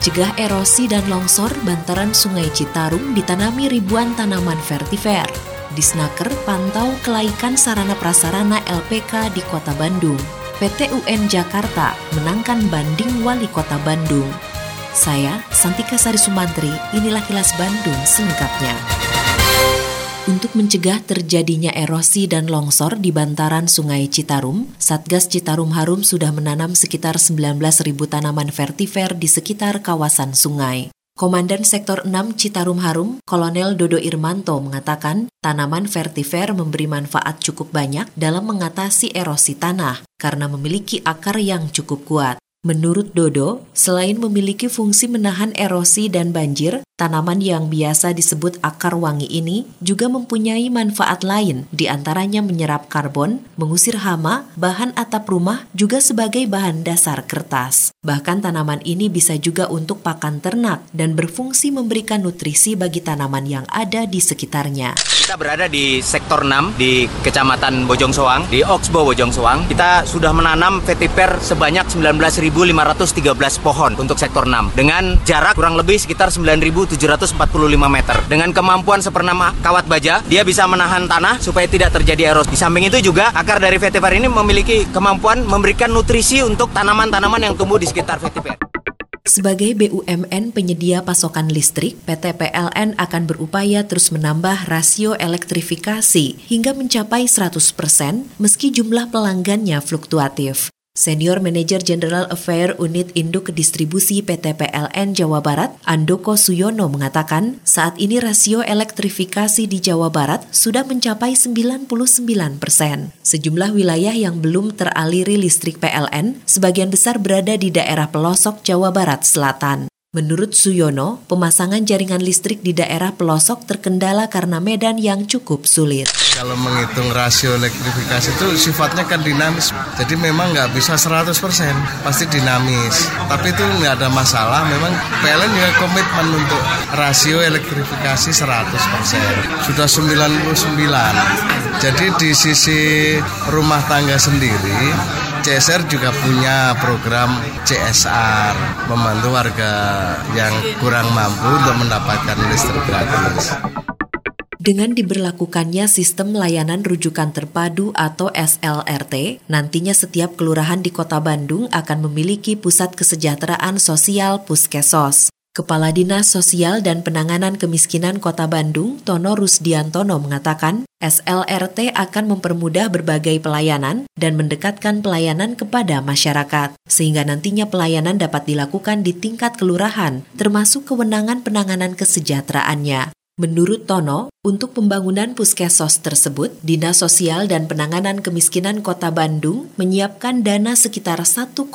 Cegah erosi dan longsor bantaran Sungai Citarum ditanami ribuan tanaman vertiver. Disnaker pantau kelaikan sarana prasarana LPK di Kota Bandung. PT UN Jakarta menangkan banding Wali Kota Bandung. Saya, Santika Sari Sumantri, inilah kilas Bandung selengkapnya. Untuk mencegah terjadinya erosi dan longsor di bantaran Sungai Citarum, Satgas Citarum Harum sudah menanam sekitar 19.000 tanaman vertiver di sekitar kawasan sungai. Komandan Sektor 6 Citarum Harum, Kolonel Dodo Irmanto mengatakan, tanaman vertiver memberi manfaat cukup banyak dalam mengatasi erosi tanah karena memiliki akar yang cukup kuat. Menurut Dodo, selain memiliki fungsi menahan erosi dan banjir, Tanaman yang biasa disebut akar wangi ini juga mempunyai manfaat lain, di antaranya menyerap karbon, mengusir hama, bahan atap rumah, juga sebagai bahan dasar kertas. Bahkan tanaman ini bisa juga untuk pakan ternak dan berfungsi memberikan nutrisi bagi tanaman yang ada di sekitarnya. Kita berada di sektor 6 di Kecamatan Bojong Soang, di Oxbo Bojong Soang. Kita sudah menanam vetiver sebanyak 19.513 pohon untuk sektor 6 dengan jarak kurang lebih sekitar 9.000 745 meter. Dengan kemampuan seperenam kawat baja, dia bisa menahan tanah supaya tidak terjadi erosi. Di samping itu juga akar dari vetiver ini memiliki kemampuan memberikan nutrisi untuk tanaman-tanaman yang tumbuh di sekitar vetiver. Sebagai BUMN penyedia pasokan listrik, PT PLN akan berupaya terus menambah rasio elektrifikasi hingga mencapai 100% meski jumlah pelanggannya fluktuatif. Senior Manager General Affair Unit Induk Distribusi PT PLN Jawa Barat, Andoko Suyono mengatakan, saat ini rasio elektrifikasi di Jawa Barat sudah mencapai 99 persen. Sejumlah wilayah yang belum teraliri listrik PLN, sebagian besar berada di daerah pelosok Jawa Barat Selatan. Menurut Suyono, pemasangan jaringan listrik di daerah pelosok terkendala karena medan yang cukup sulit. Kalau menghitung rasio elektrifikasi itu sifatnya kan dinamis, jadi memang nggak bisa 100%, pasti dinamis. Tapi itu nggak ada masalah, memang PLN juga komitmen untuk rasio elektrifikasi 100%. Sudah 99. Jadi di sisi rumah tangga sendiri, CSR juga punya program CSR membantu warga yang kurang mampu untuk mendapatkan listrik gratis. Dengan diberlakukannya sistem layanan rujukan terpadu atau SLRT, nantinya setiap kelurahan di Kota Bandung akan memiliki pusat kesejahteraan sosial Puskesos. Kepala Dinas Sosial dan Penanganan Kemiskinan Kota Bandung, Tono Rusdiantono mengatakan, SLRT akan mempermudah berbagai pelayanan dan mendekatkan pelayanan kepada masyarakat, sehingga nantinya pelayanan dapat dilakukan di tingkat kelurahan, termasuk kewenangan penanganan kesejahteraannya. Menurut Tono, untuk pembangunan puskesos tersebut, Dinas Sosial dan Penanganan Kemiskinan Kota Bandung menyiapkan dana sekitar 1,8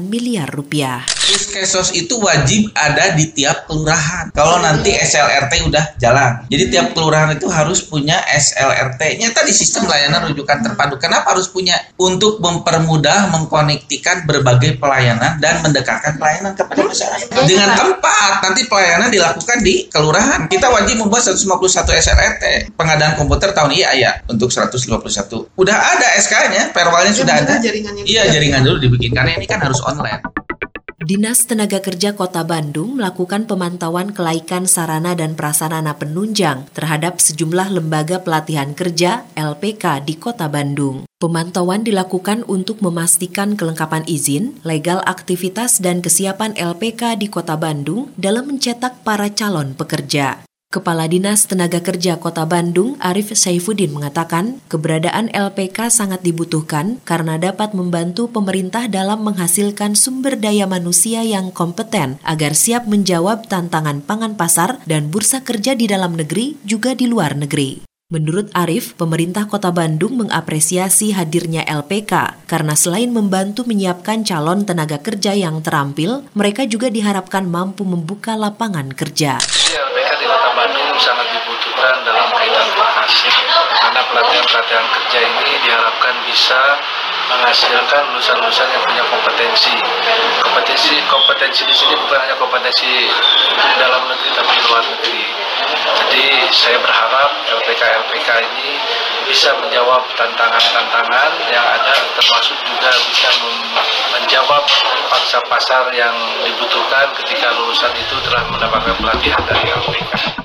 miliar rupiah. Puskesos itu wajib ada di tiap kelurahan. Kalau nanti SLRT udah jalan. Jadi tiap kelurahan itu harus punya SLRT. Nyata di sistem layanan rujukan terpadu. Kenapa harus punya? Untuk mempermudah mengkonektikan berbagai pelayanan dan mendekatkan pelayanan kepada masyarakat. Dengan tempat nanti pelayanan dilakukan di kelurahan. Kita wajib membuat 151 SRT pengadaan komputer tahun iya ya untuk 151 udah ada SK-nya perwalnya sudah ada iya jaringan dulu dibikin karena ini kan harus online Dinas Tenaga Kerja Kota Bandung melakukan pemantauan kelaikan sarana dan prasarana penunjang terhadap sejumlah lembaga pelatihan kerja LPK di Kota Bandung. Pemantauan dilakukan untuk memastikan kelengkapan izin, legal aktivitas, dan kesiapan LPK di Kota Bandung dalam mencetak para calon pekerja. Kepala Dinas Tenaga Kerja Kota Bandung, Arif Saifuddin mengatakan, keberadaan LPK sangat dibutuhkan karena dapat membantu pemerintah dalam menghasilkan sumber daya manusia yang kompeten agar siap menjawab tantangan pangan pasar dan bursa kerja di dalam negeri juga di luar negeri. Menurut Arif, pemerintah Kota Bandung mengapresiasi hadirnya LPK karena selain membantu menyiapkan calon tenaga kerja yang terampil, mereka juga diharapkan mampu membuka lapangan kerja. LPK di Kota Bandung sangat dibutuhkan dalam kaitan vokasi karena pelatihan-pelatihan kerja ini diharapkan bisa menghasilkan lulusan-lulusan yang punya kompetensi. Kompetensi kompetensi di sini bukan hanya kompetensi dalam negeri tapi luar negeri. Jadi saya berharap LPK-LPK ini bisa menjawab tantangan-tantangan yang ada termasuk juga bisa menjawab pangsa pasar yang dibutuhkan ketika lulusan itu telah mendapatkan pelatihan dari LPK.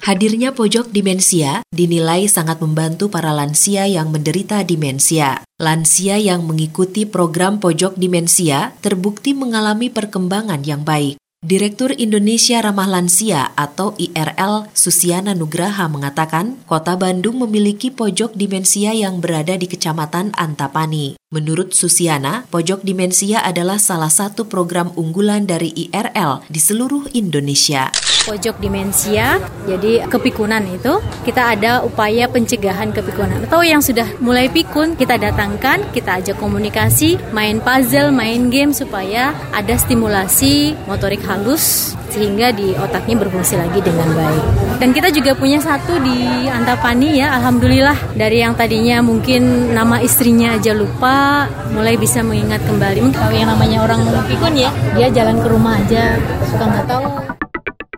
Hadirnya pojok demensia dinilai sangat membantu para lansia yang menderita demensia. Lansia yang mengikuti program pojok demensia terbukti mengalami perkembangan yang baik. Direktur Indonesia Ramah Lansia atau IRL Susiana Nugraha mengatakan, Kota Bandung memiliki pojok demensia yang berada di Kecamatan Antapani. Menurut Susiana, pojok demensia adalah salah satu program unggulan dari IRL di seluruh Indonesia pojok demensia, jadi kepikunan itu kita ada upaya pencegahan kepikunan atau yang sudah mulai pikun kita datangkan, kita ajak komunikasi, main puzzle, main game supaya ada stimulasi motorik halus sehingga di otaknya berfungsi lagi dengan baik. Dan kita juga punya satu di Antapani ya, alhamdulillah dari yang tadinya mungkin nama istrinya aja lupa, mulai bisa mengingat kembali. Kalau yang namanya orang pikun ya, dia jalan ke rumah aja, suka nggak tahu.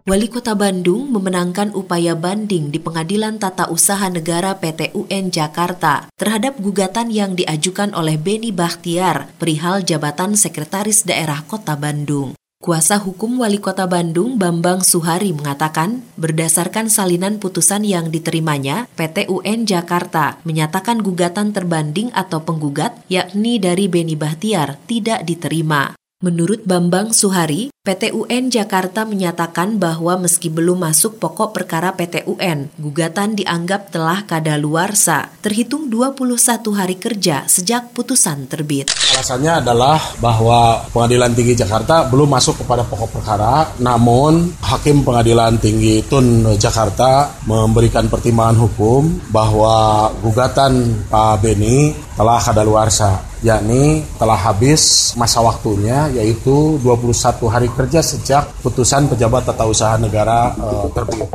Wali Kota Bandung memenangkan upaya banding di Pengadilan Tata Usaha Negara PT UN Jakarta terhadap gugatan yang diajukan oleh Beni Bahtiar perihal jabatan Sekretaris Daerah Kota Bandung. Kuasa hukum Wali Kota Bandung Bambang Suhari mengatakan, berdasarkan salinan putusan yang diterimanya, PT UN Jakarta menyatakan gugatan terbanding atau penggugat, yakni dari Beni Bahtiar, tidak diterima. Menurut Bambang Suhari, PT UN Jakarta menyatakan bahwa meski belum masuk pokok perkara PT UN, gugatan dianggap telah kadaluarsa, terhitung 21 hari kerja sejak putusan terbit. Alasannya adalah bahwa Pengadilan Tinggi Jakarta belum masuk kepada pokok perkara, namun Hakim Pengadilan Tinggi Tun Jakarta memberikan pertimbangan hukum bahwa gugatan Pak Beni telah kadaluarsa yakni telah habis masa waktunya yaitu 21 hari kerja sejak putusan pejabat tata usaha negara uh, terbit.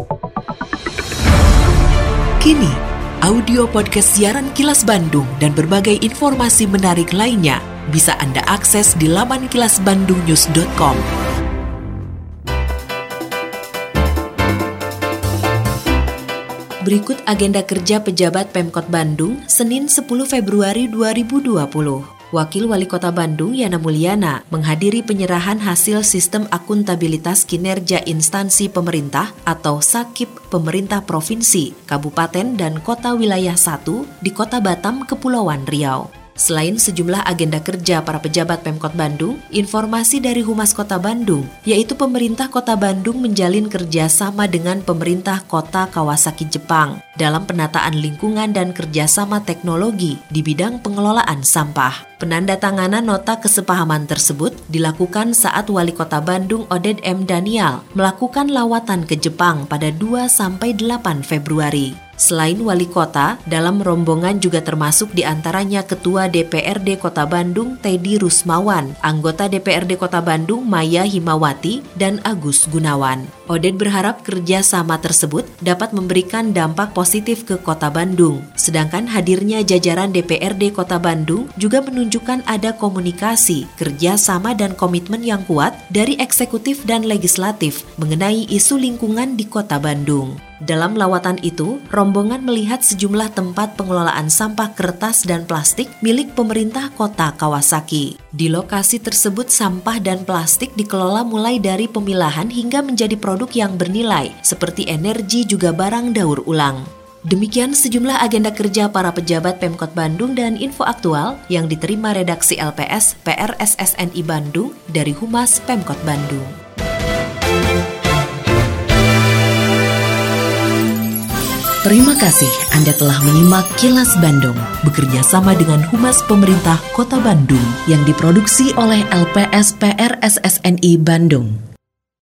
Kini, audio podcast siaran Kilas Bandung dan berbagai informasi menarik lainnya bisa Anda akses di laman kilasbandungnews.com. Berikut agenda kerja pejabat Pemkot Bandung Senin 10 Februari 2020. Wakil Wali Kota Bandung Yana Mulyana menghadiri penyerahan hasil sistem akuntabilitas kinerja instansi pemerintah atau SAKIP pemerintah provinsi, kabupaten dan kota wilayah 1 di Kota Batam, Kepulauan Riau. Selain sejumlah agenda kerja para pejabat Pemkot Bandung, informasi dari Humas Kota Bandung, yaitu pemerintah Kota Bandung menjalin kerjasama dengan pemerintah Kota Kawasaki Jepang dalam penataan lingkungan dan kerjasama teknologi di bidang pengelolaan sampah. Penandatanganan nota kesepahaman tersebut dilakukan saat Wali Kota Bandung Oded M. Daniel melakukan lawatan ke Jepang pada 2-8 Februari. Selain wali kota, dalam rombongan juga termasuk di antaranya Ketua DPRD Kota Bandung Teddy Rusmawan, anggota DPRD Kota Bandung Maya Himawati, dan Agus Gunawan. Oded berharap kerjasama tersebut dapat memberikan dampak positif ke Kota Bandung. Sedangkan hadirnya jajaran DPRD Kota Bandung juga menunjukkan ada komunikasi, kerjasama dan komitmen yang kuat dari eksekutif dan legislatif mengenai isu lingkungan di Kota Bandung. Dalam lawatan itu, rombongan melihat sejumlah tempat pengelolaan sampah kertas dan plastik milik pemerintah kota Kawasaki. Di lokasi tersebut sampah dan plastik dikelola mulai dari pemilahan hingga menjadi produk yang bernilai, seperti energi juga barang daur ulang. Demikian sejumlah agenda kerja para pejabat Pemkot Bandung dan info aktual yang diterima redaksi LPS PRSSNI Bandung dari Humas Pemkot Bandung. Terima kasih Anda telah menyimak Kilas Bandung bekerja sama dengan Humas Pemerintah Kota Bandung yang diproduksi oleh LPSPR SSNI Bandung.